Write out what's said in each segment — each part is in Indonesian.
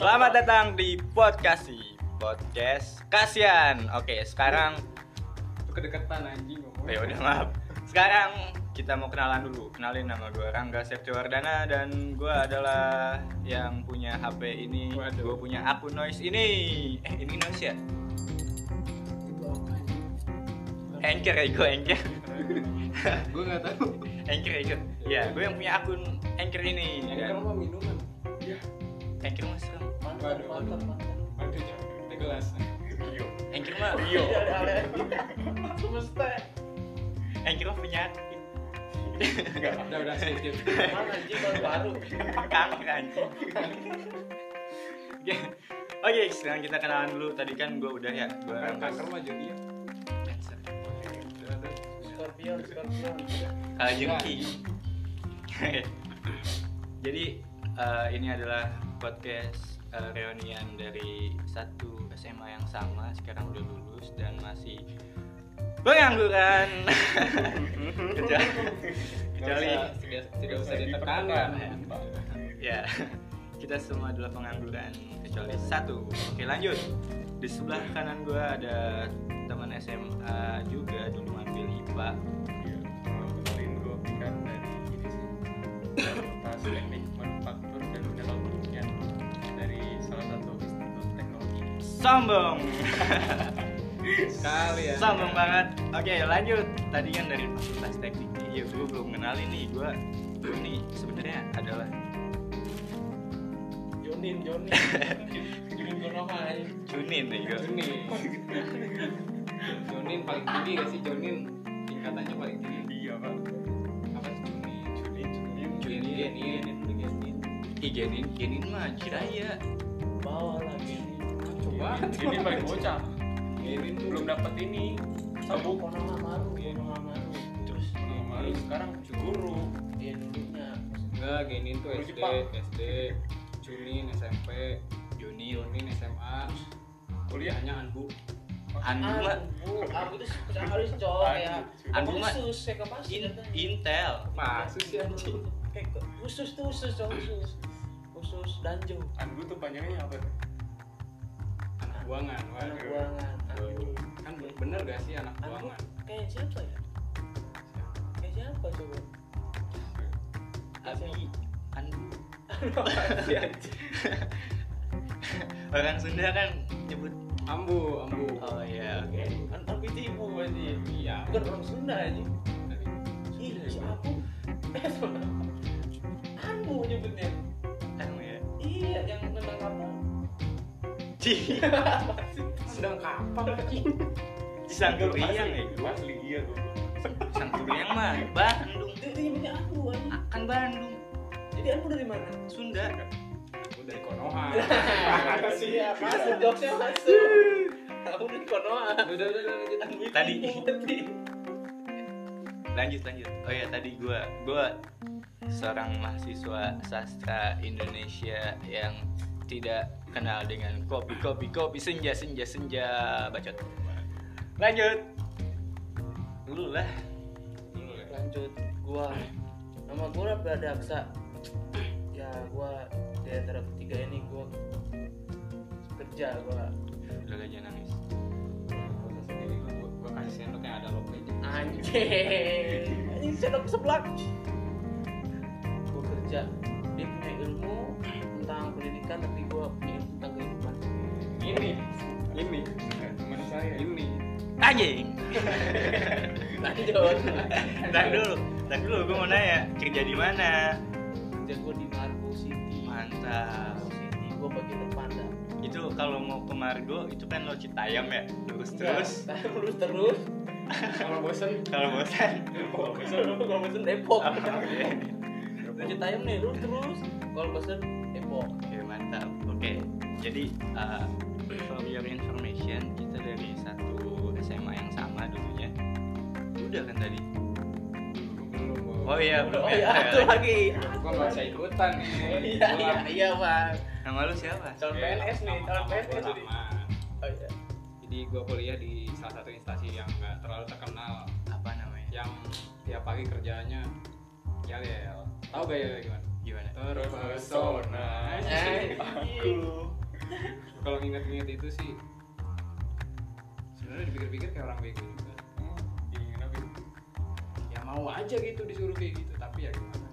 Selamat datang di podcast podcast kasian. Oke, sekarang kedekatan anjing ngomong. ya udah maaf. Sekarang kita mau kenalan dulu. Kenalin nama gue Rangga Septiwardana dan gue adalah yang punya HP ini. Gue punya akun noise ini. Eh, ini noise ya? Anchor ya, gue anchor. Gue nggak tahu. Anchor, anchor. Ya, gue yang punya akun anchor ini. Dan kan? mau minuman? Ya anchor mas mantap mantap mantap. Jangan gelas. Anchor mah, Iya. semesta. Anchor mah penyakit. enggak udah udah sih mana anjing baru baru. Kanker anjing Oke, oke sekarang kita kenalan dulu. Tadi kan gue udah ya, gue kan kanker mah jadi scorpion scorpion Kalau jengki. Jadi eh, ini adalah podcast eh, reunian dari satu SMA yang sama. Sekarang udah lulus dan masih pengangguran. kecuali tidak usah ditekankan ya kita semua adalah pengangguran kecuali satu oke lanjut di sebelah kanan gue ada teman SMA juga dulu ngambil IPA Iya, kenalin gue Fikar dari ini sih. Fakultas Teknik Manufaktur dan Metalurgian dari salah satu institut teknologi. Sombong. Sekali ya. Sombong banget. Oke lanjut. Tadi kan dari fakultas teknik. Ya gue belum kenalin nih gue ini sebenarnya adalah Jonin Jonin Jonin Konoha anjing. Junin nih gue Jonin Jonin paling tinggi gak sih? Jonin tingkatannya paling tinggi. Iya pak. Apa sih? Jonin Jonin Jonin Jonin Genin Genin Genin Genin mah jiraya bawa lagi coba Genin paling bocah. Genin belum dapat ini. Sabuk Konoha maru Konoha maru terus Malu sekarang guru. Dia dulunya. Enggak Genin tuh SD. SD Junin SMP Junin SMA kuliahnya Anbu Andu mah aku tuh spesialis cowok ya Andu. mah khusus saya ke pasti in, Intel. Sih anjing kayak khusus tuh khusus cowok khusus. Khusus danjo. Anbu tuh panjangnya apa anak buangan anak buangan Andu. Kan bener gak sih anak Andu buangan? kayak siapa ya? Kayak siapa coba? Abi Andu. orang Sunda kan nyebut Ambu Ambu. Oh iya oke. Kan tapi tipu anjing iya bukan orang Sunda anjing ih si aku Andu nyebutnya. Anu ya. Iya yang nendang kapal Ci sedang kapal. Sangguriang ya. Asli iya. Tuh Sangguriang mah Bandung. Anjing Akan Bandung. Jadi Andu dari mana? Sunda Dari Konoha. Siap, masuk jokesnya masuk. Aku di Konoha. udah udah udah lanjut. Tadi. lanjut lanjut. Oh ya tadi gua gua seorang mahasiswa sastra Indonesia yang tidak kenal dengan kopi kopi kopi senja senja senja bacot. Lanjut. Dulu lah. Ya. Lanjut, gua. Nama gua Pradaksa. Ya, gua di antara ketiga ini gua kerja gua udah jangan nangis. Gua sendiri gua, gua kasih sendok yang ada logonya anjing. Anjing sendok seblak gua kerja. Dia punya ilmu tentang pendidikan tapi gua punya ilmu tentang kehidupan. Ini ini. Teman saya. Ini. Anjing. Lanjut. Ntar dulu, ntar dulu gue mau nanya kerja di mana? kerja gua di City gua bagian depan dah Itu kalau mau ke Margo itu kan lo Citayam ya, lurus terus. Ya, terus. Terus kalau bosen? Kalau bosan, kalau bosen kalau bosen Depok. Oh, oke. Lanjut time nih, terus terus. Kalau bosen Depok. Oke mantap. Oke, jadi uh, for your information kita dari satu SMA yang sama dulunya. Udah kan tadi? Oh iya, belum oh ya. iya Ayo itu lagi. lagi gua nggak bisa ikutan nih iya iya iya bang Nama lu siapa? calon PNS nih calon PNS nih oh iya jadi gua kuliah di salah satu instansi yang nggak terlalu terkenal Apa namanya? yang tiap pagi kerjanya Yel yel. Tahu gak yel gimana? gimana Terpesona. Eh, aku. Kalau nginget-nginget itu sih sebenarnya dipikir-pikir kayak orang bego mau aja gitu disuruh kayak gitu, tapi ya gimana?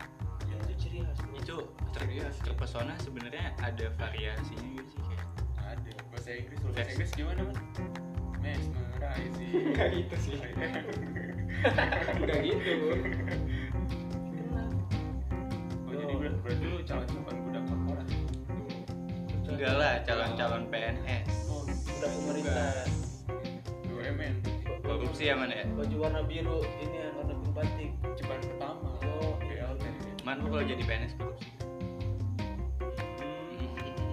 itu ciri khas. Itu ter Serius. terpesona sebenarnya ada variasinya gitu sih kayak ada bahasa Inggris bahasa Inggris gimana man mesmerizing. Enggak gitu sih. Enggak gitu. oh jadi ber- berarti lu calon bukan budak korporat? Enggak lah calon-calon PNS oh udah pemerintah. BUMN korupsi ya man ya? Baju warna biru ini biru batik ceban pertama Oh, BLT man lu kalau jadi PNS korupsi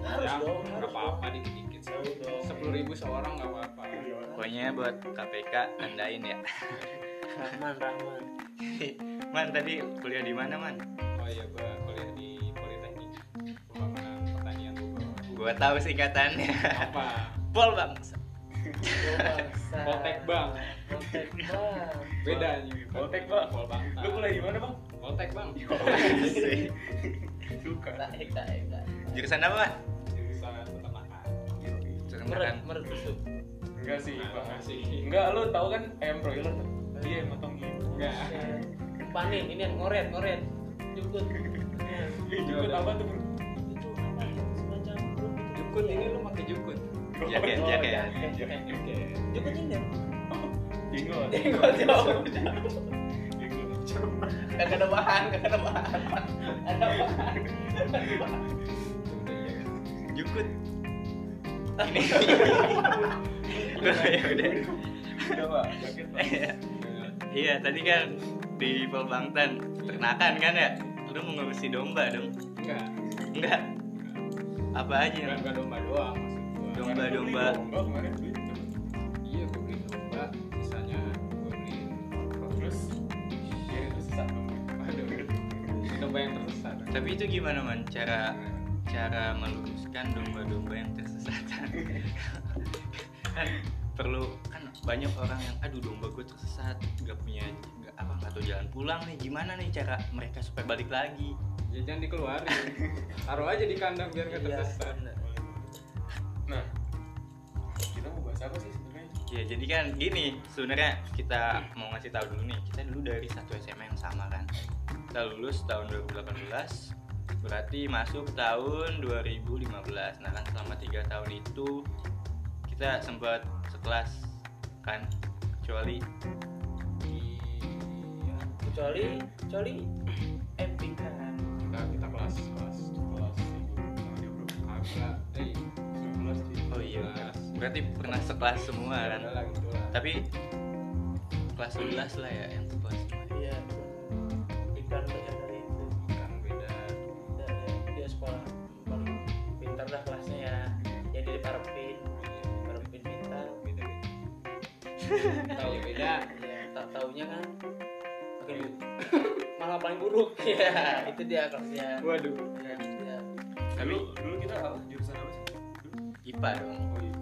harus Ya, dong harus apa-apa dikit-dikit sih. Harus dong. Sepuluh ribu seorang nggak apa-apa. pokoknya buat KPK tandain ya. Rahman Rahman man tadi kuliah di mana man? Oh iya, gua kuliah di Politeknik. Pembangunan Pertanian Bogor. gua. Tahu singkatannya. Apa? pol bang Poltek Bang. Poltek bang Beda nih. Poltek, Bang. Pol Bang. lu kuliah di mana bang Poltek Bang. suka jurusan apa man Jurusan peternakan. jurusan meret makan meret tusuk enggak sih bang sih. enggak lu tahu kan ayam broiler tuh dia yang motongin Enggak. panin ini yang ngoret ngoret jukut jemput apa tuh bro itu apa semacam. Jukut ini lu pakai jukut. Jaket jaket ya? jenggot. Jenggot, jauh. Gak ada bahan, gak ada bahan. Ada bahan. jukut ini. Ya udah udah. Pak jaket pak. Iya. Tadi kan di Polbangtan ternakan kan ya? Lu mengurusi domba dong? Enggak. enggak. Apa aja? Enggak domba doang. Domba. domba. domba kemarin beli Iya, gua beli domba, sisanya gua beli terus biar itu sesat dong Waduh. Domba yang tersesat. tapi itu gimana man cara cara meluruskan domba-domba yang tersesat kan perlu kan banyak orang yang aduh domba gue tersesat nggak punya nggak apa nggak tahu jalan pulang nih gimana nih cara mereka supaya balik lagi Ya jangan dikeluarin. Taruh aja di kandang biar nggak Iya, tersesat. Nah kita mau bahas apa sih sebenarnya ya jadi kan gini sebenarnya kita mau ngasih tahu dulu nih kita dulu dari satu SMA yang sama kan kita lulus tahun 2018 berarti masuk tahun 2015 nah kan selama tiga tahun itu kita sempat sekelas kan kecuali Iya. Kecuali, kecuali epic kan. Kita kita kelas kelas kelas sama dia bro agak eh 19 sih oh iya berarti pernah sekelas semua kan ada lah gitu tapi kelas 11 lah ya yang sekelas semua Iya. Ikan belajar dari itu. kan beda. Dan dia sekolah pintar dah kelasnya ya. Jadi diparepin, parepin pintar. Beda beda. Tahu ya beda. Ya, tak taunya kan makin malah paling buruk. Iya, itu dia kelasnya. Waduh. Ya, ya. tapi dulu dulu kita apa IPA dong oh iya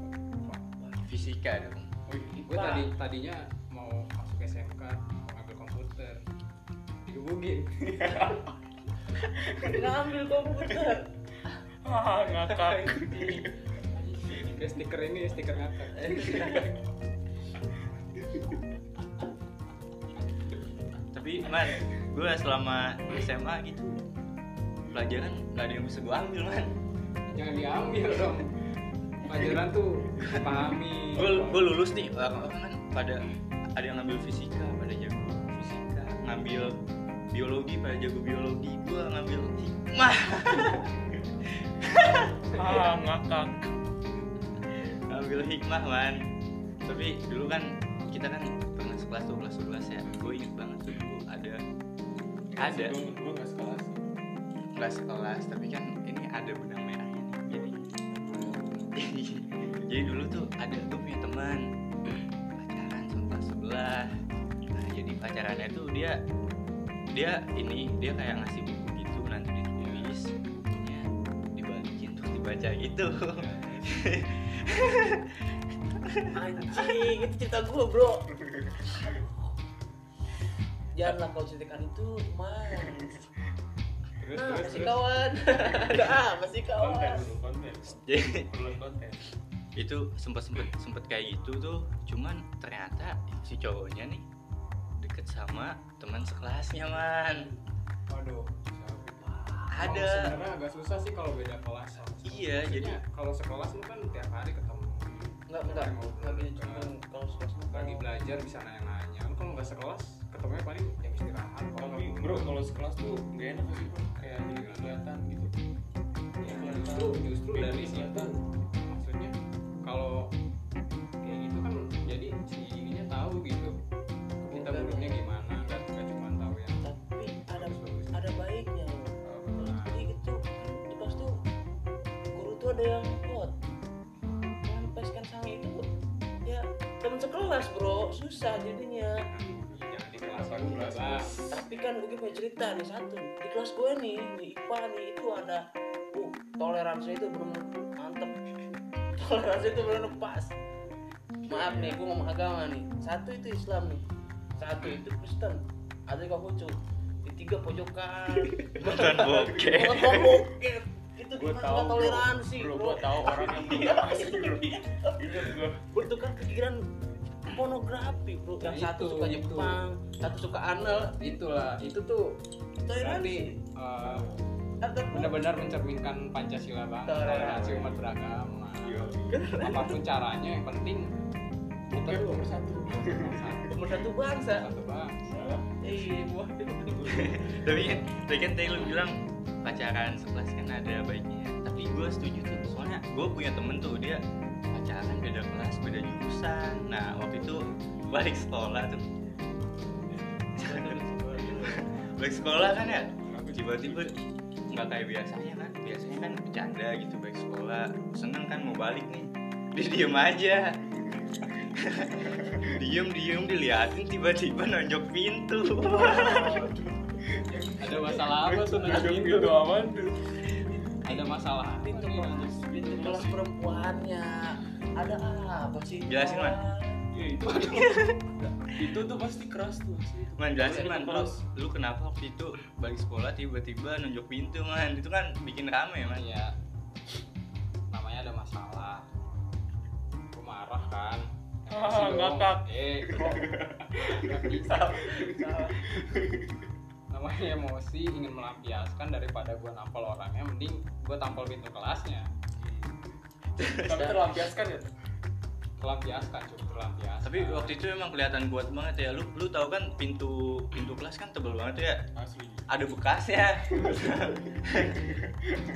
fisika dong oh iya Gue tadi tadinya mau masuk SMK mau ngambil komputer. Digebukin. Ngambil komputer. ah ngakak Kayak stiker ini stiker ngakak. tapi man gue selama SMA gitu pelajaran nggak ada yang bisa gue ambil man Jangan diambil dong. Pelajaran tuh pahami. gue gue lulus nih orang-orang kan pada ada yang ngambil fisika pada jago fisika ngambil biologi pada jago biologi gue ngambil hikmah. Ah ngakak. Ngambil hikmah man. Tapi dulu kan kita kan pernah sekelas tuh kelas 11 ya. Gue inget banget tuh dulu ada ada. gue nggak sekelas. Kelas kelas tapi kan ini ada benang jadi dulu tuh ada tuh punya teman pacaran sama kelas sebelah. Nah jadi pacarannya tuh dia dia ini dia kayak ngasih buku gitu nanti ditulis bukunya dibalikin terus dibaca gitu. Anjing, itu cerita gue bro. janganlah kau ceritakan itu teman terus nah terus masih terus. kawan. Ada apa sih konten kawan konten. Jadi perlu konten itu sempet sempet sempet kayak gitu tuh. Cuman ternyata si cowoknya nih deket sama teman sekelasnya man. Waduh ada. Sebenarnya agak susah sih kalau beda kelas Iya, Maksudnya, jadi- kalau sekelas lu kan tiap hari ketemu. Enggak enggak bukan. cuma kalau sekelas lagi belajar bisa nanya-nanya. Lu kalau nggak sekelas ketemunya paling jam istirahat. Tapi bro kalau sekelas tuh gak enak sih bro. Kayak jadi kelihatan gitu. Ya, justru justru dari kelihatan. Kalau kayak gitu kan jadi si ininya tahu gitu kita buruknya gimana nggak nggak cuma tahu yang tapi ada bagus-bagus ada baiknya loh. Jadi gitu. Kan di kelas tuh guru tuh ada yang kuat. Melampiaskan sange itu ya teman sekelas bro. Susah jadinya. Bang tapi kan gue punya cerita nih satu. Di kelas gue nih di IPA nih itu ada uh toleransi itu belum toleransi itu belum pas maaf nih gue ngomong agama nih. Satu itu Islam nih. Satu itu Kristen. Ada juga Konghucu di tiga pojokan. Nonton bokep itu Gua gimana? tahu, toleransi Bro, bro, gua tahu orang yang asli, bro. iya. ingat gua. Bertukar pikiran pornografi bro. Yang Nah, satu itu, suka itu. Jepang satu suka anal itulah. Itu tuh toleransi. ada benar-benar mencerminkan Pancasila banget Toleransi. umat beragama. Apa pun caranya yang penting tuh nomor satu. nomor satu. Nomor satu bangsa. Satu bangsa. Iya waduh tapi kan tapi kan tadi lu bilang pacaran sekelas kan ada baiknya. Tapi gue setuju tuh soalnya gue punya temen tuh dia pacaran beda kelas beda jurusan. Nah waktu itu balik sekolah tuh. Balik sekolah kan ya? Tiba-tiba nggak kayak biasanya kan kan bercanda gitu balik sekolah. Seneng kan mau balik nih. Dia diem aja. Diem diem diliatin tiba-tiba nonjok pintu. Ada masalah apa tuh Nunjuk pintu? gitu aman tuh. ada masalah apa pintu pintu? Kelas perempuannya. Ada apa sih? Jelasin, Man. Iya itu. Itu tuh pasti keras tuh. Man jelasin man, lu, Kelas. lu kenapa waktu itu balik sekolah tiba-tiba nunjuk pintu man? Itu kan bikin rame man. Ya namanya ada masalah. Aku marah kan. Ah, ngakak. eh kok? Namanya emosi ingin melampiaskan daripada gua nampol orangnya mending gua tampol pintu kelasnya. Tapi terlampiaskan ya. Terlampiaskan cukup terlampiaskan Tapi waktu itu emang kelihatan kuat banget ya. Lu lu tahu kan pintu pintu kelas kan tebel banget ya? Asli. Ada bekasnya.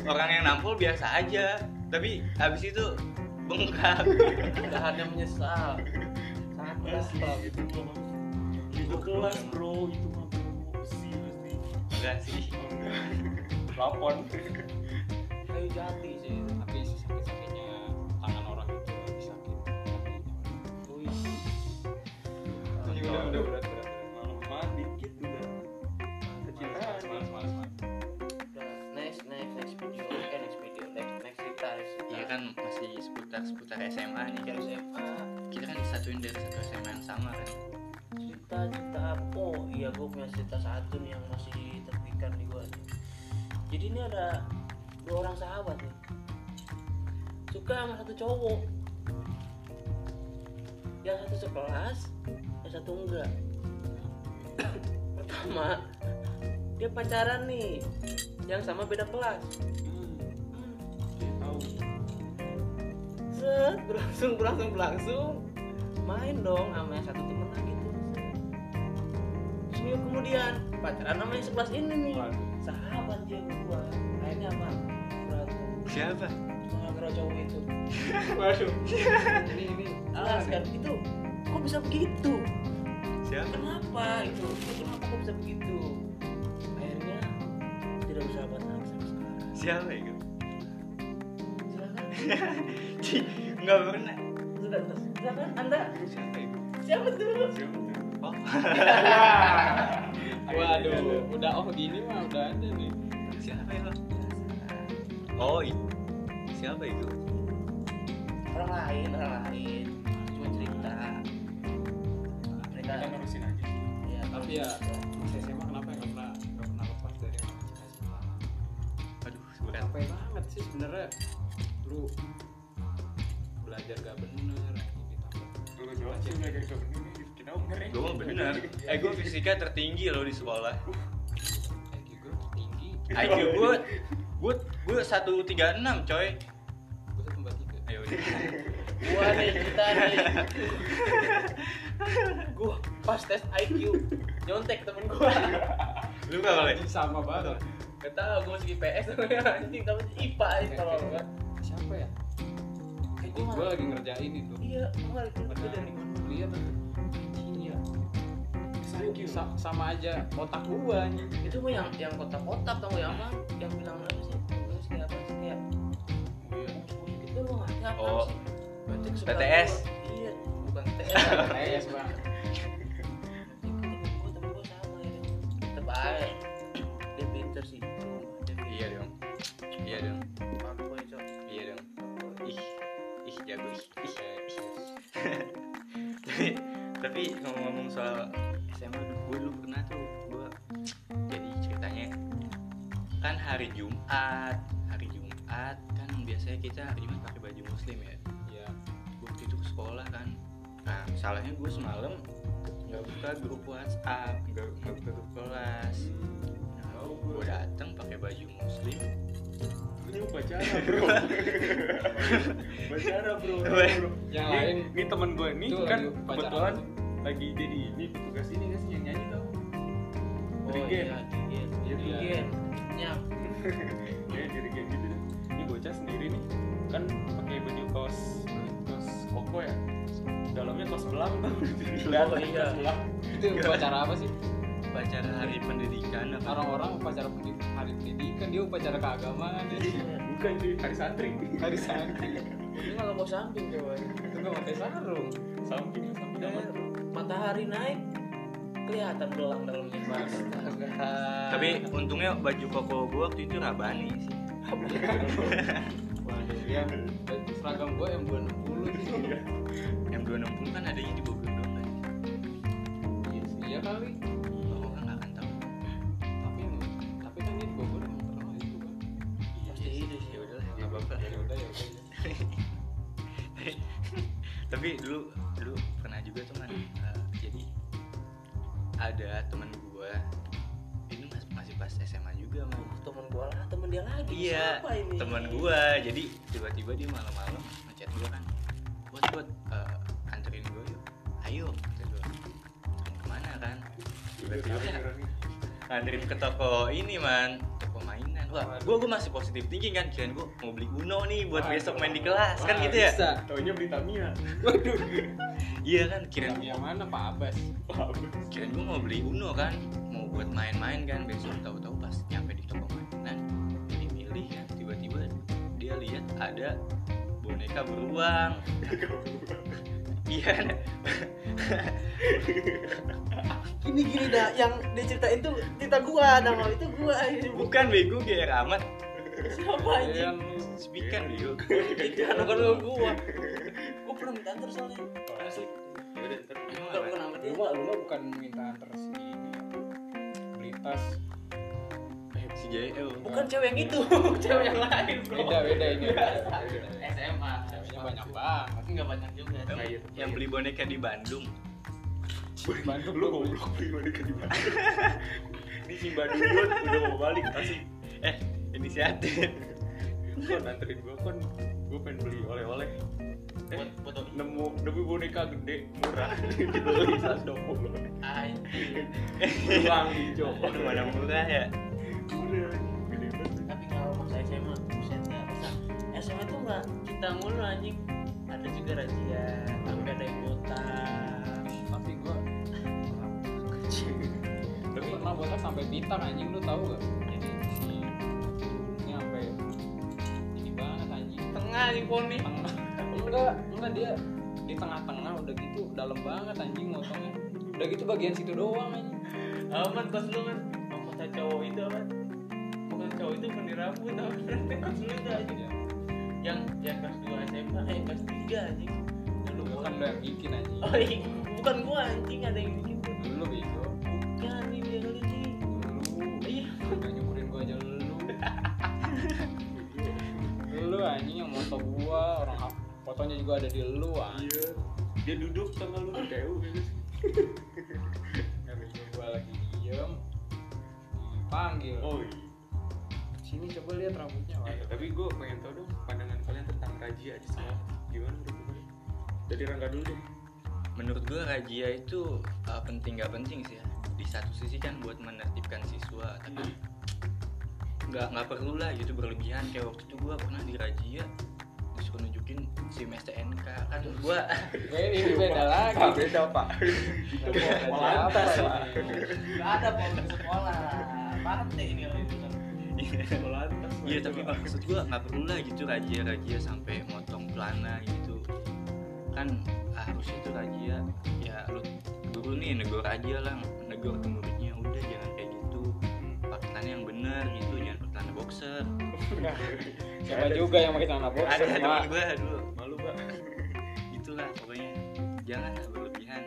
Orang yang nampol biasa aja. Tapi habis itu bengkak. Jahatnya menyesal. Sangat menyesal Itu mah. Itu kelas bro, itu mah emosi pasti. Enggak sih. Lapon. kayu jati sih udah udah berat berat. Malam dikit udah. Kecintaan. Males, males. Udah, next next next video. Eh next video. Next next cerita Iya kan masih seputar seputar SMA nih kan. SMA Kita kan disatuin dari satu SMA yang sama kan. Cerita cerita oh iya gue punya cerita satu nih yang masih terpikat di gue nih. Jadi ini ada dua orang sahabat nih. Suka sama satu cowok. Yang satu sekelas yang satu enggak? Pertama dia pacaran nih. Yang sama beda kelas. Hmm. Set berlangsung berlangsung berlangsung. Main dong sama yang satu temen lagi tuh. Seminggu kemudian pacaran sama yang sebelas ini nih. Sahabat dia berdua. Akhirnya berantem. Siapa? gara cowok itu. Waduh. ini ini alas kan itu kok bisa begitu Siapa? kenapa itu kenapa kok bisa begitu akhirnya tidak bersahabat lagi sampai sekarang Siapa itu? silakan Nggak pernah sudah silakan anda Siapa itu? siapa tuh Siapa tuh? Oh waduh udah oh gini mah udah ada nih Siapa itu? Oh Siapa itu? orang lain orang lain tapi ya pas SMA kenapa ya? Nggak pernah nggak pernah lepas dari namanya SMA aduh berat capek banget sih sebenarnya. Lu belajar gak bener Lu doang sih nggak kayak begini. Kita bener gue mah bener. Eh gue fisika tertinggi loh di sekolah. IQ gue tinggi IQ gue gue gue satu tiga enam coy. Gue satu empat tiga. Ayo udah gua nih kita nih. Gua pas tes IQ nyontek temen gua. Lu gak boleh? Sama banget. Gak tau gua masih IPS. Anjing tapi IPA aja kalau enggak siapa ya? Kayak Jadi gue lagi ngerjain itu. Iya gua itu itu dari lihat iya. Sa- sama aja otak gua nih itu mah yang yang kotak-kotak tau yang apa? Yang bilang apa sih? Terus kayak apa sih kayak itu lu ngerti apa Oh, sih. PTS. gua. iya bukan PTS kayak bang aja dia pinter sih. Iya dong. Iya dong. Boy, Cok. iya dong. Ih ih jago. Ih ih ih. tapi tapi ngomong-ngomong soal SMA gue dulu pernah tuh gue jadi ceritanya kan hari Jumat hari Jumat kan biasanya kita hari Jumat pakai baju muslim ya? Iya. Waktu itu ke sekolah kan. Nah salahnya gue semalam nggak buka grup WhatsApp nggak nggak buka grup kelas nah, gue datang pakai baju muslim Ini upacara bro. upacara bro. Bro. Yang lain Nih temen gue nih itu kan kebetulan lagi jadi ini petugas ini kan sih yang nyanyi tau. Oh Dirigen. iya, dirigen. Iya, Dirigen. Belang tuh. Oh, iya. Itu upacara apa sih upacara hari pendidikan orang-orang upacara pendidik, hari pendidikan dia upacara keagamaan ya Bukan cuy, hari santri. hari santri Ini malah mau samping coba. itu nggak pakai sarung Samping samping aman. matahari naik kelihatan belang dalamnya. tapi untungnya baju koko gue waktu itu rabani sih waduh yang seragam gua yang 260 sih M260 kan adanya di Bogor doang kan? Iya sih iya kali. Oh kan nggak akan tahu. Tapi tapi kan ini Bogor emang terkenal itu kan Pasti itu sih. ya udahlah nggak apa-apa. ya udah ya udah tapi dulu dulu pernah juga tuh man eh, jadi ada teman gua. Ini mas, masih pas SMA juga man Temen gua lah, temen dia lagi. iya Siapa ini? teman gua. Jadi tiba-tiba dia malam-malam ke toko ini man. Toko mainan. Wah gua gua masih positif thinking kan. Kirain gua mau beli Uno nih buat Waduh. besok main di kelas kan Wah, gitu ya? bisa. Taunya beli Tamiya. waduh. Iya kan. Kirain yang mana? Pak Abbas kirain gue mau beli Uno kan. Mau buat main-main kan. Besok tahu-tahu pas nyampe di toko mainan milih-milih kan. Tiba-tiba dia lihat ada boneka beruang iya kan Gini dah, yang diceritain tuh cerita gua, nama itu gua. ini bukan bego GR amat Siapa ini? yang speakan bego Kan bukan gua gua. Pernah minta antar soalnya. asli ya udah ntar lu mah bukan minta antar si ini beli tas si JL Bukan cewek yang itu, cewek yang lain. bro. beda beda ini SMA. ceweknya banyak banget Enggak banyak juga. yang, yang beli boneka di Bandung Bandung Lu goblok beli boneka di mana? Ini si Badung udah mau balik kasih. eh inisiatif Kon anterin gua kon gua pengen beli oleh-oleh. Eh, Buat foto nemu nemu boneka gede murah dibeli 120 anjing. uang hijau mana murah ya Tapi kalau masa SMA, buset dah. Masa SMA tuh enggak kita mulu anjing. Ada juga razia, sampai ada yang botak. tapi gua tapi pernah botak sampai bintang anjing lu tahu gak jadi ini sampai ini banget anjing Tengah nih poni. tengah enggak enggak dia di tengah-tengah udah gitu dalam banget anjing motongnya udah gitu bagian situ doang anjing Aman pas lu kan mahkota cowok itu apa? Cowok itu kan di rambut lu itu aja. ya. Yang yang kelas 2 SMA, eh kelas 3 anjing. Yang lu lu kan bukan udah yang bikin anjing. Oh iya, bukan gua anjing ada yang bikin tuh. dulu bego. Kan nih dia kali ini lu. Iya. Nggak nyukurin gua aja lu. Lu anjing yang moto gua. Orang fotonya juga ada di lu anjing. Iya. Dia duduk sama lu TU gitu sih habis gua lagi diem. Panggil oh iya sini coba lihat rambutnya Eh, tapi gue pengen tahu dong pandangan kalian tentang Rajia di sekolah gimana menurut kalian dari Rangga dulu deh. Menurut gue rajia itu uh, penting gak penting sih ya. Di satu sisi kan buat menertibkan siswa tapi nggak nggak perlu lah gitu berlebihan. Kayak waktu itu gue pernah di rajia disuruh nunjukin SIM STNK kan gue Eh, ini beda lagi. Pak, beda pak. Itu Pak. ini. nggak ada pom di sekolah. Partai ini itu Pak. iya tapi maksud gue nggak perlu lah gitu rajia rajia sampai motong pelana gitu. Kan harusnya tuh rajia. Ya lu guru nih negor aja lah negor ke muridnya udah jangan kayak gitu. Pakaiannya yang bener gitu jangan pelana boxer. Siapa juga yang pakai celana boxer ada teman gue dulu. Malu pak itulah pokoknya. Jangan berlebihan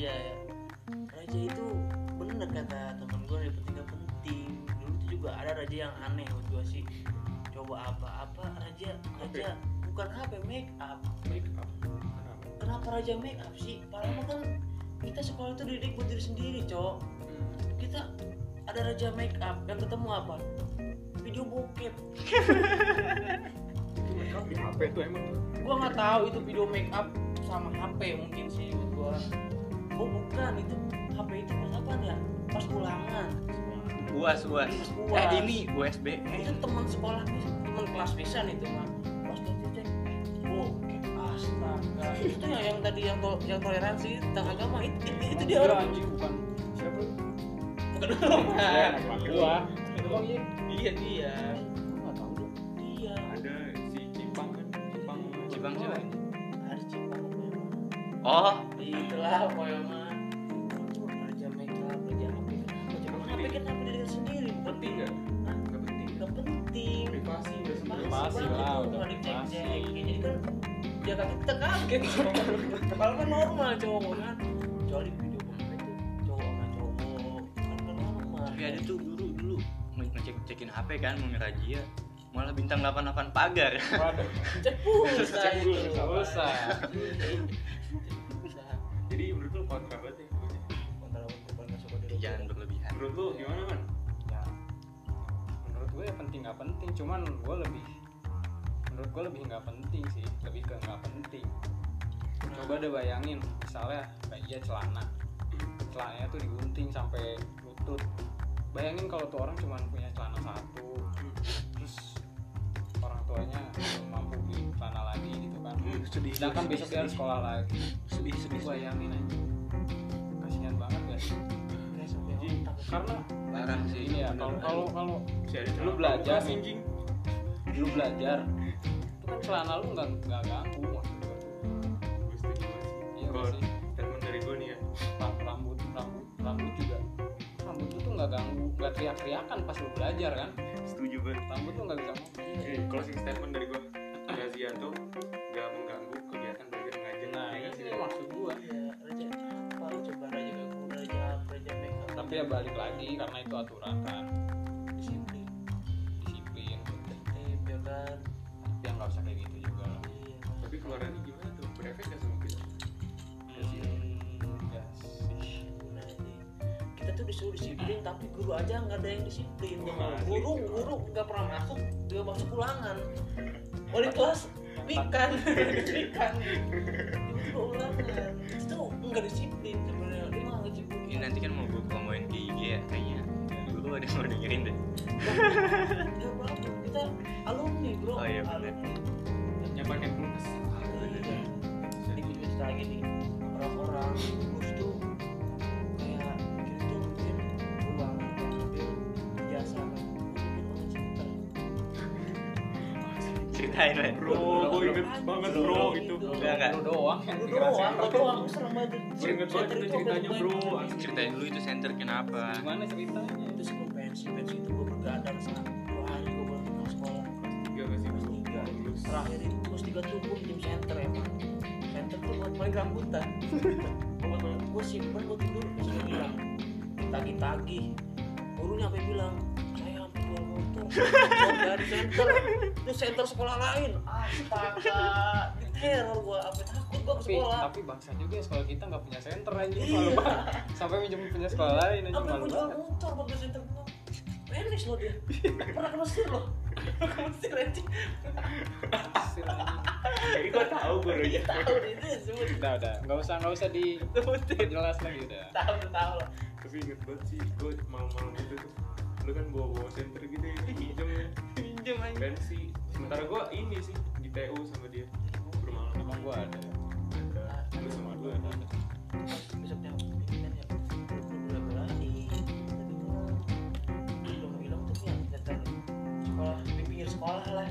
raja ya raja itu bener kata temen gue yang penting penting. Dulu tuh juga ada raja yang aneh menurut gue sih. Coba apa apa? Raja raja bukan apa make up. Make up. Kenapa? Kenapa raja make up sih? Padahal kan kita sekolah itu didik buat diri sendiri cok. Kita ada raja make up. Yang ketemu apa? Video bokep. Itu make up di HP tuh emang. Gua nggak tahu itu video make up sama HP mungkin sih menurut gua oh bukan. Itu HP itu pas apa ya? Pas ulangan. Uas uas. Eh ini USB itu teman sekolah teman kelas pisan itu mah pas dia cek oh astaga. Itu yang, yang tadi yang tol- yang toleransi tentang agama. Itu, itu, itu dia Iya, orang. Anjing bukan. Siapa? Bukan orang. Anak gua. Itu bang iya iya dia. Gua nggak tahu deh dia ada si Cipang kan? Cipang Cipang siapa? harus cipang oh. Itulah pokoknya penting nggak? Hah? nggak penting. Nggak penting. Privasi udah Privasi sebenarnya Privasi lah, udah nggak privasi. jadi kan ya kan kita kaget. Kalau kan normal cowok kan kecuali video bokep itu cowok sama cowok. Kan kan normal. Tapi ada tuh guru dulu. Ngecek cekin HP kan mau ngerajia. Malah bintang 88 pagar. Waduh. Cek pulsa. Cek pulsa cuman gue lebih menurut gue lebih nggak penting sih lebih ke nggak penting. Coba deh bayangin misalnya kayak iya celana. Celananya tuh digunting sampai lutut. Bayangin kalau tuh orang cuma punya celana satu terus orang tuanya belum mampu beli celana lagi gitu kan. Sedih sedangkan besok dia harus sekolah lagi. Sedih sedih bayangin aja. Kasihan banget Kayak sampai Anjing. otak. karena parah sih ini ya kalau kalau kalau si ada Lu belajar lu belajar. Itu kan celana lu nggak nggak ganggu maksud gua tuh gue setuju iya kalau nggak statement dari gue nih ya. Ram- rambut rambut rambut juga. Rambut lu tuh nggak ganggu nggak teriak-teriakan pas lu belajar kan? Setuju banget rambut tuh nggak bisa ngomong. Oke, closing statement dari gue Razia tuh gak mengganggu kegiatan belajar mengajar nah Ya nggak sih, itu maksud gua. Iya, raja apa coba raja ganggu raja raja tapi ya balik lagi karena itu aturan. kan tapi keluarannya gimana tuh? Berefek gak sama kita ya sih. Kita tuh disuruh disiplin tapi guru aja nggak ada yang disiplin. Asli. guru guru nggak pernah masuk dia masuk ulangan. Wali kelas pikan pikan itu ulangan. Itu nggak disiplin sebenarnya. Dia nggak disiplin ini nanti kan mau gue promoin ke IG ya kayaknya. Guru ada yang mau dengerin deh lah bro gue inget banget bro gitu. Enggak, enggak. lu doang dikerasain. doang lu doang. serem banget. Gue inget banget itu itu ceritanya bro. ceritain dulu itu center kenapa? Gimana ceritanya? Itu sebelum pensi pensi itu gue bergadang sama dua hari gue baru ke sekolah. Tiga gak sih? Kelas tiga. Terakhir itu kelas tiga tuh gue tim center emang. Center tuh buat main rambutan. Gue simpen gue tidur terus bilang tagi-tagi gurunya sampai bilang saya hampir jual motor dari center itu center sekolah lain. Astaga. Teror gue apa takut gue ke tapi sekolah. tapi bangsa juga ya, sekolah kita nggak punya center aja Iya. malu banget. Sampai minjem punya sekolah lain aja Sampai malu gue jual banget. motor buat center gue Penis loh dia. Pernah ke Mesir loh. Ke Mesir anjing. Jadi gue tahu gurunya. Tahu deh itu sebut. Udah udah. Nggak usah nggak usah di jelas lagi udah. Tahu tahu. Lah Tapi inget banget sih, gue malam-malam itu tuh lu kan bawa-bawa center gitu ya, pinjem ya. Pinjem aja sih sementara gue ini sih di TU sama dia. Bermalam emang gua ada. Lu sama gue ada. Besoknya kan ya. Berani Tadi gue bilang tuh yang center Sekolah Di pinggir sekolah lah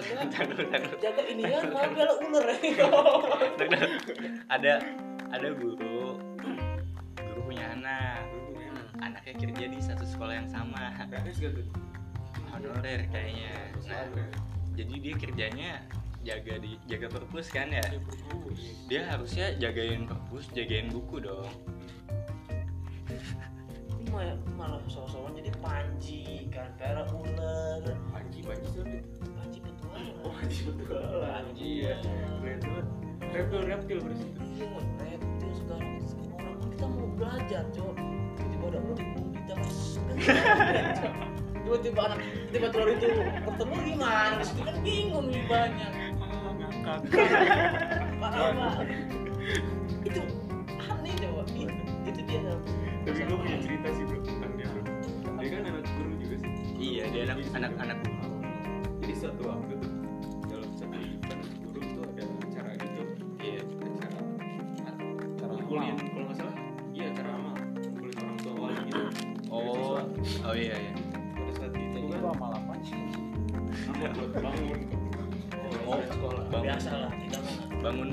jaga jaga ini ya mau piala ular ya. ada ada guru. Guru punya anak. Anaknya kerja di satu sekolah yang sama. Tuh? honorer kayaknya. Nah jadi dia kerjanya jaga di jaga perpus kan ya? Dia harusnya jagain perpus jagain buku dong. Malah malah soal-soal jadi panji kan piala ular. Panji, Panji siapa Panji betul. Panji Iya, keren banget. Reptil reptil berarti. Iya, reptil sekarang semua orang kita mau belajar, cok. Tiba-tiba ular di kita mas. Tiba-tiba anak tiba telur itu bertemu gimana? Di situ kan bingung nih banyak. Ngangkat. Parah banget. Itu aneh coba. Itu, itu dia. Tapi gue punya cerita sih bro tentang dia bro. Dia kan anak guru juga sih. iya dia anak anak anak guru Jadi suatu waktu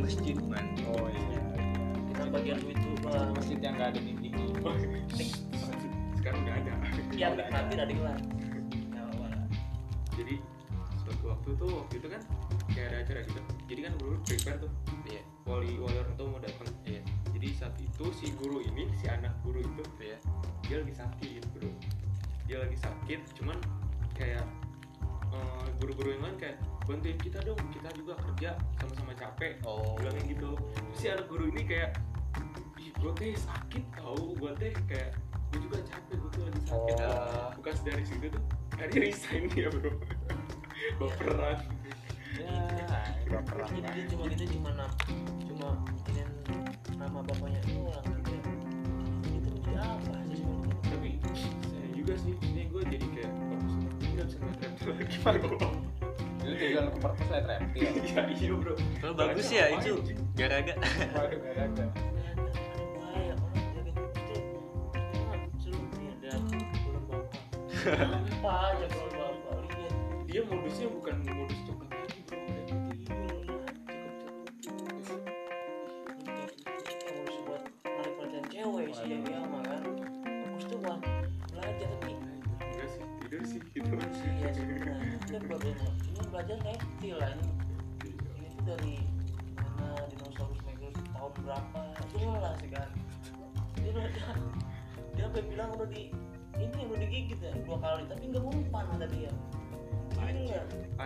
masjid man oh iya Kita bagian duit tuh bang. masjid yang nggak ada dinding Sekarang nggak ada. Yang nanti ada di kelas. Ya. Jadi suatu waktu tuh waktu itu kan kayak ada acara gitu. Jadi kan guru prepare tuh iya wali wali orang tua mau datang. iya Jadi saat itu si guru ini si anak guru itu iya dia lagi sakit bro dia lagi sakit cuman kayak eh, guru-guru yang lain kayak bantuin kita dong kita juga kerja sama-sama capek oh. bilangnya gitu. Terus si anak guru ini kayak ih gue teh sakit tau gue teh kayak gue juga capek gue tuh lagi sakit. Oh. bukan dari situ tuh dia resign dia bro. Baperan. Ya baperan Jadi dia cuma gitu cuma nam, cuma ini nama bapaknya doang gitu ya. Itu menjadi apa sih tapi saya juga sih ini gue jadi kayak ini nggak bisa ngeliat reptil lagi lu juga ke perpus liat reptil. Iya iya bro. Kalau bagus ya itu garaga. Waduh bapak. Apa aja kalau bapak lihat dia modusnya bukan modus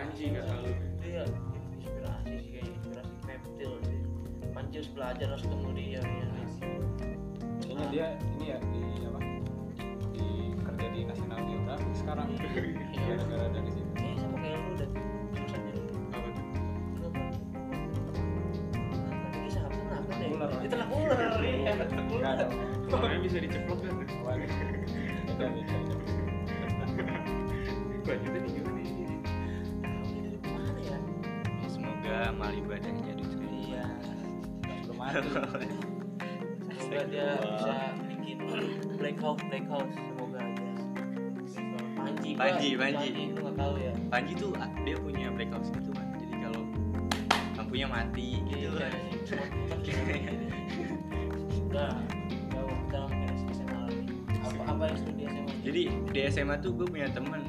iya anjing nggak tahu. Dia inspirasi sih kayak inspirasi reptil sih. Manjus belajar harus ketemu dia ya kayaknya dia ini ya di apa? Di kerja di National Geographic sekarang. Gara-gara dari situ. Kayaknya sama kayak lu deh? Ular. itu ternak ular iya ternak ular. Bisa diceplok kan semoga dia bisa bikin black black house. Semoga aja. Panji Panji, Panji. lu nggak tahu ya. Panji tuh ah, dia punya blackout gitu kan jadi kalau lampunya mati gitu Iya, kan Udah, jauh kita SMA lagi. Apa apa yang sudah di SMA? jadi di SMA tuh gue punya temen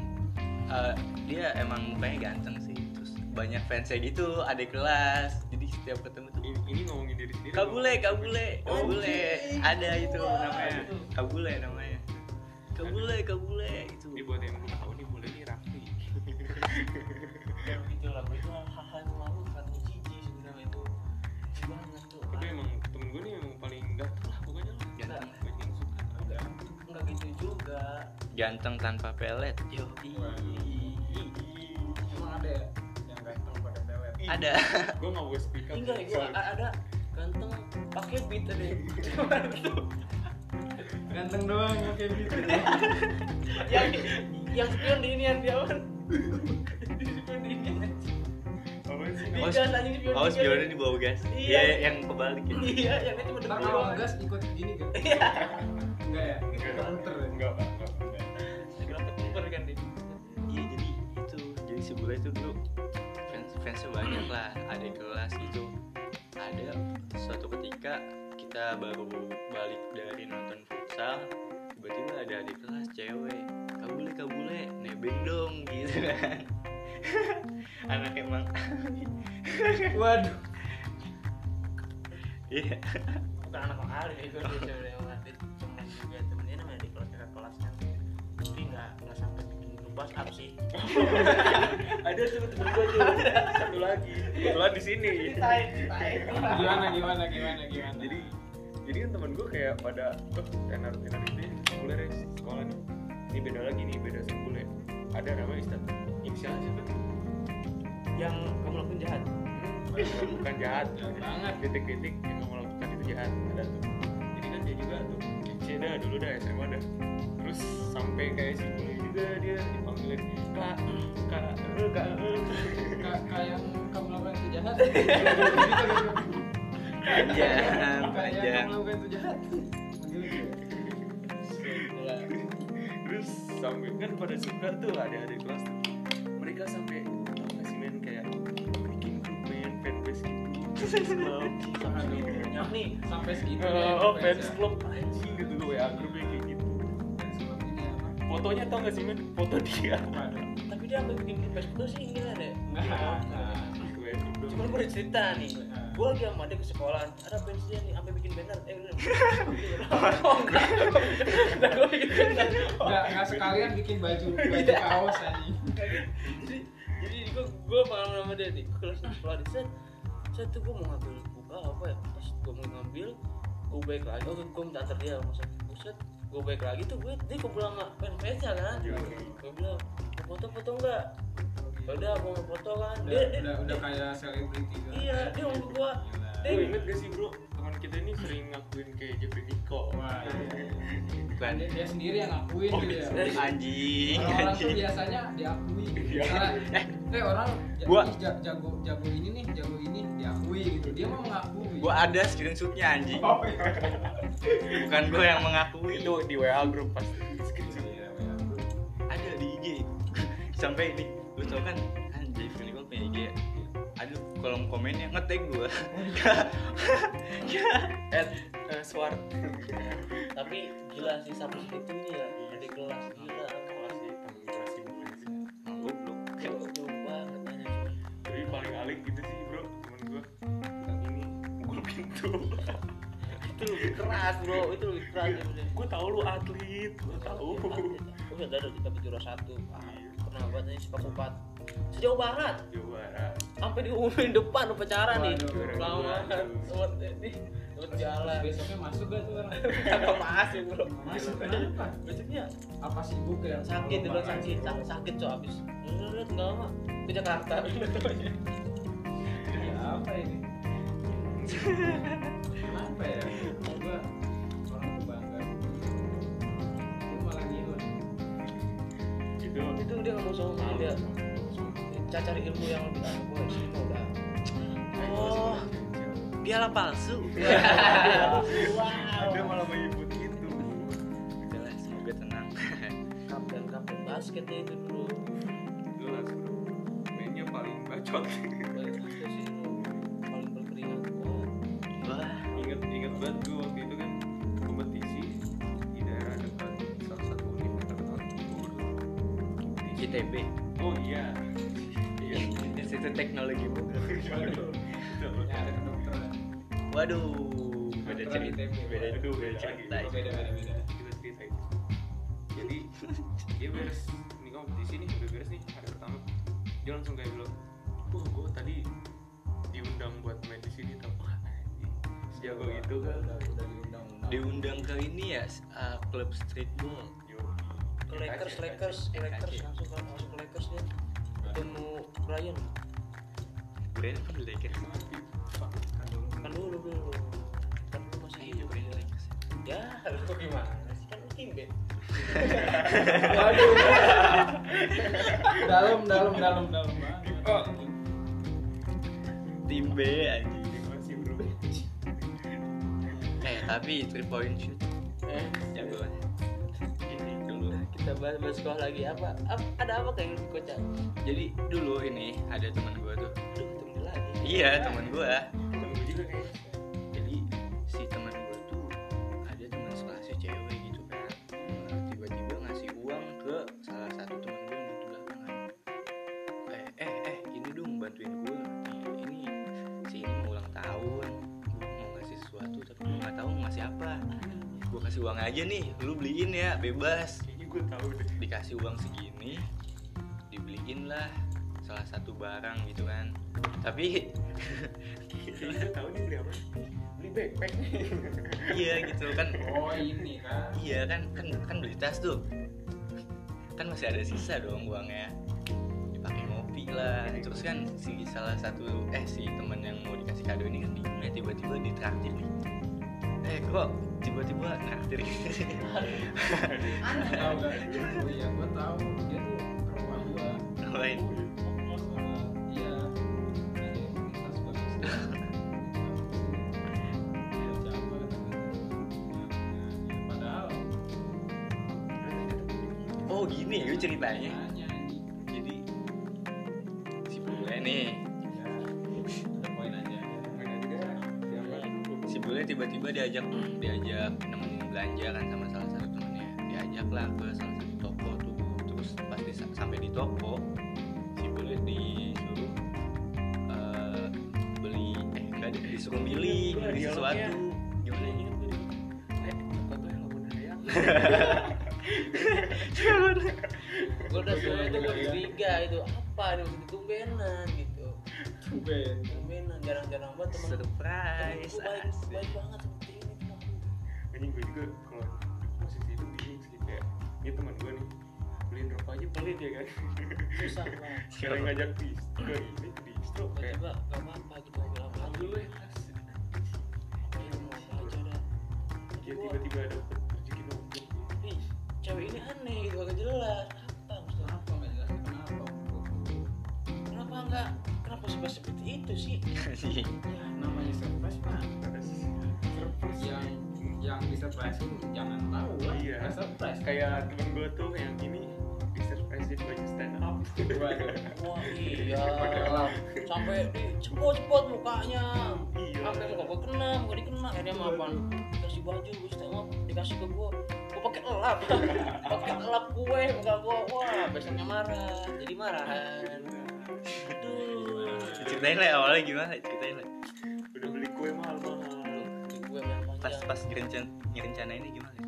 eh, dia emang mukanya ganteng sih. Terus banyak fansnya gitu adik kelas. Jadi setiap ketemu tuh. Ini, ini ngomongin diri sendiri kabule kabule kabule. Ada itu namanya. Itu. kabule namanya. Kabule kabule itu. Ini buat yang belum tahu nih boleh nih Raffi. Ya gitu lah, itu hal-hal yang malu kan. Cici sebenarnya itu. Banget tuh. tapi emang temen gue nih emang paling ganteng lah pokoknya lah. Ganteng. banyak yang suka enggak enggak gitu juga. ganteng tanpa pelet. Yo ada gue nggak boleh speak up Enggak, gue ada ganteng pakai beat tadi. Ganteng doang pakai gitu. yang yang spion di ini yang dia kan. Di spion di ini. Apaan sih? Di Oh, gas anjing spion. oh spionnya di bawah gas Iya. iya yang kebalik ya Iya, yang itu Ntar udah kalau gas ikut gini kan? Iya. Ketika kita baru balik dari nonton futsal tiba-tiba ada adik kelas cewek. Kabule kabule nebeng dong gitu kan. Anak emang. Waduh. iya. Bukan anak kali itu dia cewek yang temennya namanya di kelas kakak kelas kan tapi nggak nggak grup WhatsApp sih? Ada tuh temen gue tuh. Satu lagi. Kebetulan di sini. Gimana gimana gimana gimana? jadi jadi kan temen gue kayak pada oh, tenar tenar itu ya sekolah ya sekolah nih. Ini beda lagi nih beda sekolah ada namanya Ustaz inisial siapa? Yang kamu lakuin jahat. Bukan, jahat. Jahat banget. titik-titik yang kamu lakukan itu jahat. Ada tuh. Jadi kan dia juga tuh. Dah dulu dah SMA dah. Terus sampai kayak si kuliah juga dia dipanggilin kak kak kak eh." Kak kayak yang kamu lakukan itu jahat. panjang yang panjang kamu lakukan itu jahat. terus sampai kan pada suka tuh ada adik kelas tuh mereka sampai tau gak sih men kayak bikin grup men fanbase gitu fans club nih Sampai segitu. Oh fans club anjing gitu WA grupnya kayak fotonya tau gak sih men foto dia. Tapi dia sampai bikin grup Facebook sih. Nah. gue gitu cuman gue udah cerita nih. Gue lagi sama dia ke sekolahan ada fans dia nih sampai bikin banner. Eh bener. Oh enggak enggak gue bikin banner. Enggak, enggak sekalian bikin baju baju kaos anjing. jadi jadi gue gue pengalaman sama dia nih gue kelas sekolah di set. Set tuh gue mau ngambil buka apa ya? Pas gue mau ngambil gue balik lagi oh gue minta antar dia masa buset gue balik lagi tuh gue dia gue bilang nggak fan fansnya kan Iya. gue bilang mau foto foto enggak Ya udah mau foto kan Udah, dia, dia, udah, udah dia- kayak selebriti gitu. iya dia ngomong Lu dia inget gak sih bro, teman kita ini sering ngakuin kayak Jeffrey Wah, iya. bukan dia, dia sendiri yang ngakuin Oh, gitu ya. dari- anjing Orang-orang tuh anjing biasanya diakui. Iya. Misalnya, eh orang ja- Gua- jago jago ini nih, jago ini diakui gitu. Dia mau mengakui. gua ada screenshotnya anjing Oh, iya. Bukan gua yang mengakui Itu di WA grup pas iya. ada di IG sampai ini. Lu tau kan kan Jeffrey Nicole punya IG ya? Ada kolom komennya ngetag gua. At uh, Swart tapi gila sih sampai segitunya ya? Di kelas gila. Gue goblok. Aja cuy. tapi paling alik gitu sih bro temen gue yang ini mukul pintu itu lebih keras bro. Itu lebih keras ya gue tau lu atlet lu tau gue udah ada kita juara satu. Pernah buat ini sepak empat sejauh barat? Jawa Barat. Sampai diumumin depan upacara nih. Lama buat jalan. Besoknya masuk gak tuh orang? kagak masuk bro. Masuk kenapa? besoknya Apa? Sibuk ya? sakit dulu sakit. sakit sakit so abis. Nggak lama ke Jakarta. Ya, apa ini? Kenapa ya? Dia nggak mau sama dia Ca- cari ilmu yang lebih ah gue sih mau udah oh. Piala palsu. Ada malah menyebut itu. Udahlah semoga tenang. Kapten kapten basket basketnya itu dulu. Jelas bro. Mainnya paling bacot ITB oh iya. Iya. Institut Teknologi Bogor. Itu. Ya, kedokteran. waduh beda cerita beda Aduh, beda cerita. Beda beda beda. kita ceritain jadi dia beres. Ini kompetisi nih udah beres nih hari pertama. Dia langsung kayak bilang wah gue tadi diundang buat main di sini tau. Sejago itu kan. Diundang. ke ini ya uh, klub streetball ke Lakers Lakers. Ke Lakers langsung ke langsung ke Lakers dia. Ketemu Brian Brand kan di Lakers. Kan dulu dulu kan dulu masih Iya, hidup. Di Lakers. Ya. Lu gimana sih? Kan tim bed Waduh. dalam dalam dalam dalam banget. Tim B anjing. Masih bro. Eh tapi three point shoot. Eh. Jago banget ini dulu kita bahas bahas sekolah lagi. Apa, Ap- ada apa kayak yang kocak jadi dulu ini ada teman gua tuh. Aduh tunggu lagi. Iya teman gua. Temen gue juga kayak jadi si teman gua tuh ada teman sekelasnya cewek gitu kan. Nah, tiba-tiba ngasih uang ke salah satu teman gua yang belakangan eh eh eh ini dong bantuin Nih, ini si ini mau ulang tahun. Gua mau ngasih sesuatu tapi gua nggak tahu mau ngasih apa. Gua kasih uang aja nih lu beliin ya bebas gue tahu deh. Dikasih uang segini dibeliin lah salah satu barang gitu kan. Tapi gue tahu nih beli apa. Beli backpack. Iya gitu kan. Oh ini kan. iya kan kan kan beli tas tuh. Kan masih ada sisa dong uangnya. Dipakai ngopi lah. Terus kan si salah satu eh si teman yang mau dikasih kado ini kan bingung ya tiba-tiba ditraktir. Nih eh kok tiba-tiba naktir Aneh tahu kan? Oh iya, gua tahu. Dia tuh belanja kan sama salah satu temennya. Diajak lah ke salah satu toko tuh. Terus pas di, sampai di toko si bule disuruh eh, beli eh enggak disuruh milih beli dialognya. sesuatu. Gimana Gimana inget gue Eh, apa tuh yang ayam? gue udah sebenarnya itu gue curiga itu. Apa nih? Maksudnya tumbenan gitu. Tumben. tumbenan jarang-jarang banget temen. Surprise. Baik banget ini Anjing gue juga kalau di posisi itu bingung sih kayak ini teman gue nih beliin rokok aja pelit ya kan. Susah banget sekarang ngajak di ke ini ke distro kayak tiba-tiba gak apa-apa gitu gue bilang "Maaf dulu ya Iya, dia tiba-tiba dapet rezeki ih cewek ini aneh gitu agak jelas. Apa maksudnya Kenapa nggak jelas kenapa? kenapa enggak? Kenapa sebab seperti itu sih? Anjing. Ya, namanya surprise mah yang yang di surprise jangan tahu lah. Iya. Nggak surprise. kayak temen gue tuh yang ini disurprisein baju stand up. Waduh. wah iya sampai dicepot-cepot mukanya. Iya. Sampai muka gue kena muka dikena akhirnya mau apa dikasih baju gue setengah dikasih ke gue gue pakai elap pakai elap gue muka gue wah besoknya marah. Jadi marahan. Aduh. Ceritain lah awalnya gimana? Ceritain lah. Udah beli kue mahal-mahal. Di gue main pas panjang pas ngerencana ngerencana ini gimana?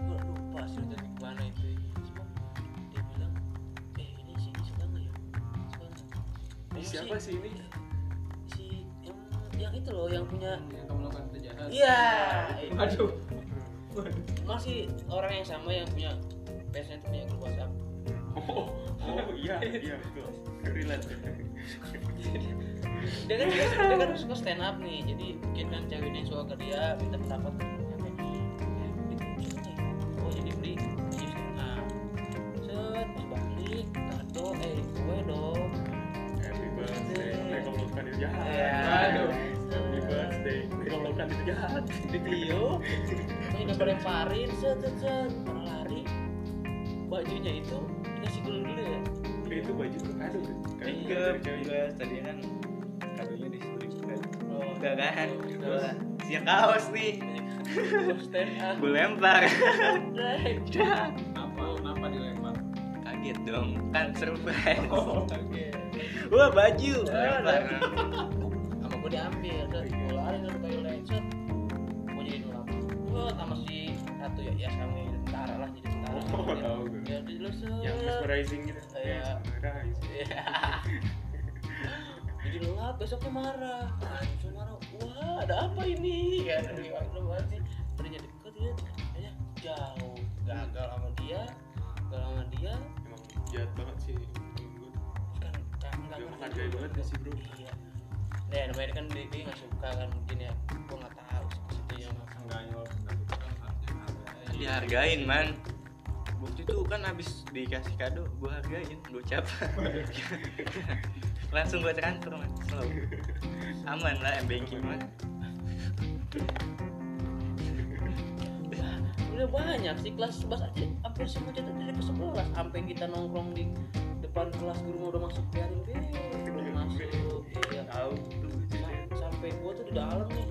Gue lupa sih dari ke mana itu cuma dia bilang eh ini sih ini suka nggak ya? Suka nggak Ini Kamu siapa sih ini? si yang yang itu loh yang punya Yang kamu lakukan kejahatan. iya. Aduh. masih orang yang sama yang punya biasanya tuh punya grup WhatsApp oh, oh iya iya betul. Relate dia kan dia, dia kan suka stand up nih jadi mungkin kan ceweknya suka ke dia minta pendapat ke dia kayak gitu gitu oh jadi beli baju stand up set pas balik kado eh gue dong. Happy birthday. Nek kalau bukan itu jahat Ya. Aduh. happy birthday. Nek kalau bukan itu jahat. Video ini udah pada lemparin set set set. Pada lari. Bajunya itu dikasih dulu dulu ya. Itu baju tuh kado tuh Kan enggak cewek. enggak tadi kan oh enggak kan Terus. gua siap kaos nih stand up gue lempar Right. Dah. Apa? Kenapa dilempar? kaget dong kan surprise Oh, wah baju lempar sama gue diambil gue lari ke toilet gue jadi wah sama si satu ya ya sama tentara lah jadi tentara Oh, tahu gue. ya set yang mesmerizing gitu Iya. Iya. jadi ngelap besoknya marah. Langsung marah. Wah ada apa ini? Kan lu banget sih. Tadinya deket dia kayaknya jauh. Gagal sama dia gagal sama dia. Emang jahat banget sih kan kan nggak menghargai banget ya sih, bro. iya. Nah namanya kan dia, nggak suka kan mungkin ya. Gua nggak tahu sih maksudnya mah Enggaknya kan dihargain man. Bukti tuh kan abis dikasih kado gue hargain gue cap langsung gue transfer man slow. Aman lah m banking man udah banyak sih kelas 11 aja. Hampir semua jatuh dari kelas 11 sampai kita nongkrong di depan kelas guru udah masuk biarin deh belum masuk. Iya. Tahu. Tuh Sa- sampai gua tuh di dalam nih.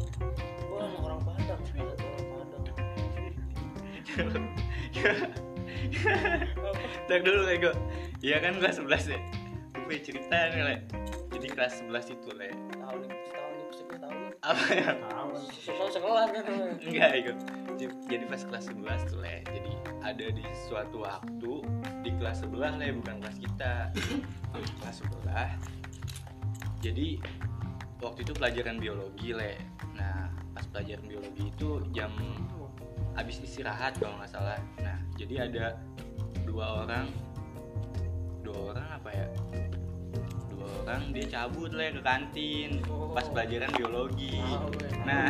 Gua sama orang Padang satu orang Padang. Dulu Lego Iya kan kelas 11 ya? Gue punya cerita nih Le. Jadi kelas 11 itu Le. Tahun nih pasti tahu nih Apa ya? Tahu. sekolah sekolah kan Enggak J- Jadi pas kelas 11 tuh Le. Jadi ada di suatu waktu Di kelas sebelah Le bukan kelas kita. Kelas sebelah Jadi Waktu itu pelajaran biologi Le. Nah pas pelajaran biologi itu jam Habis istirahat kalau nggak salah. Nah jadi ada Dua orang Dua orang apa ya Dua orang dia cabut Le ke kantin. Pas pelajaran biologi. Le. Nah.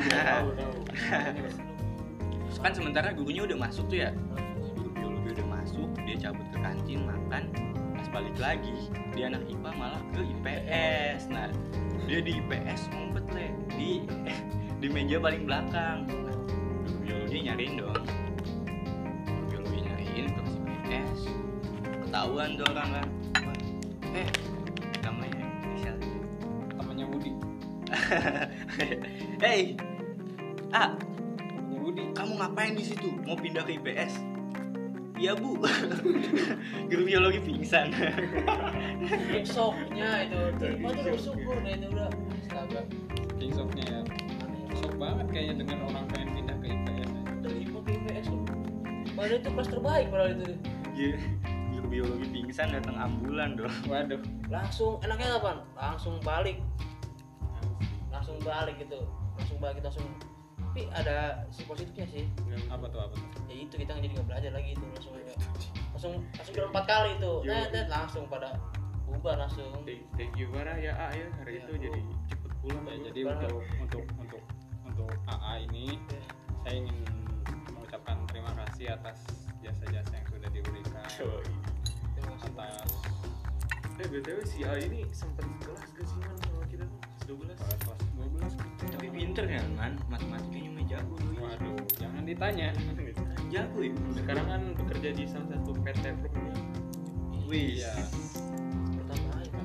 Kan sementara gurunya udah masuk tuh ya? Guru biologi udah masuk dia cabut ke kantin makan. Pas balik lagi dia anak IPA malah ke IPS nah dia di IPS ngumpet le. Di di meja paling belakang. Nah, guru biologi nyariin dong. Guru biologi nyariin ke IPS ketahuan tuh orang kan hey ah Temennya Budi. kamu ngapain di situ? Mau pindah ke IPS? Iya bu, guru biologi pingsan. shocknya itu terima tuh bersyukur deh itu udah astaga King shocknya ya. Shock banget kayaknya dengan orang pengen pindah ke IPS. terima ke IPS loh padahal itu kelas terbaik padahal itu Guru guru biologi pingsan datang ambulan dong. Waduh. langsung enaknya apa langsung balik langsung balik gitu langsung balik langsung tapi ada si positifnya sih Apa tuh apa tuh? ya itu kita jadi nggak belajar lagi itu langsung aja langsung langsung udah empat kali itu nah, dan langsung pada bubar langsung Thank, you Bara ya A ya hari Ya, itu Bu. jadi cepet pulang Ya, gua. jadi untuk untuk untuk untuk AA ini saya ingin mengucapkan terima kasih atas jasa-jasa yang sudah diberikan. Terima kasih. atas eh btw si A ini sempet kelas gak sih sama kita tuh 12 kelas 12 Tapi pinter kan man, matematikanya mah jago dulu. Waduh, jangan ditanya. Jago ya. sekarang kan bekerja di salah satu PT Pro Wih, Iya, pertama itu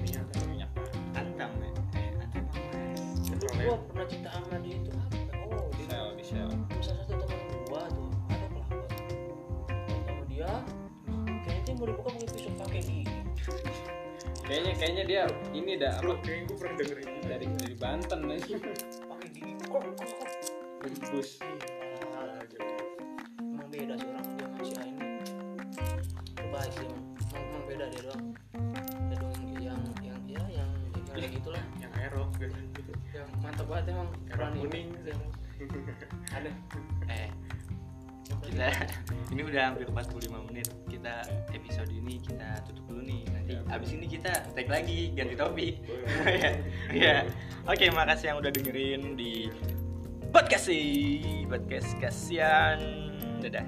minyak minyak. antam ya. Eh, antam apa? petroleum gua pernah cerita sama dia itu apa oh Di dia sel, di sel. salah satu teman gua tuh ada kelapa sama dia kayaknya dia mau dibuka pakai pisau pakai gigi Kayaknya kayaknya dia ini dah apa? Kayaknya gue pernah denger itu. Dari dari Banten nih. pakai gigi kok kok kok? Bus. Emang beda sih orang dia masih ini. Terbaik sih emang emang, beda dia doang. Dia doang yang yang ya yang yang kayak gitulah. yang aerox gitu. Yang mantap banget emang. Berani kuning. Ada. Eh, kita ini udah hampir 45 menit. Kita episode ini kita tutup dulu nih. Nanti abis ini kita tag lagi ganti topik. Ya. Ya. Oke, makasih yang udah dengerin di podcast sih. Podcast kasihan. Dadah.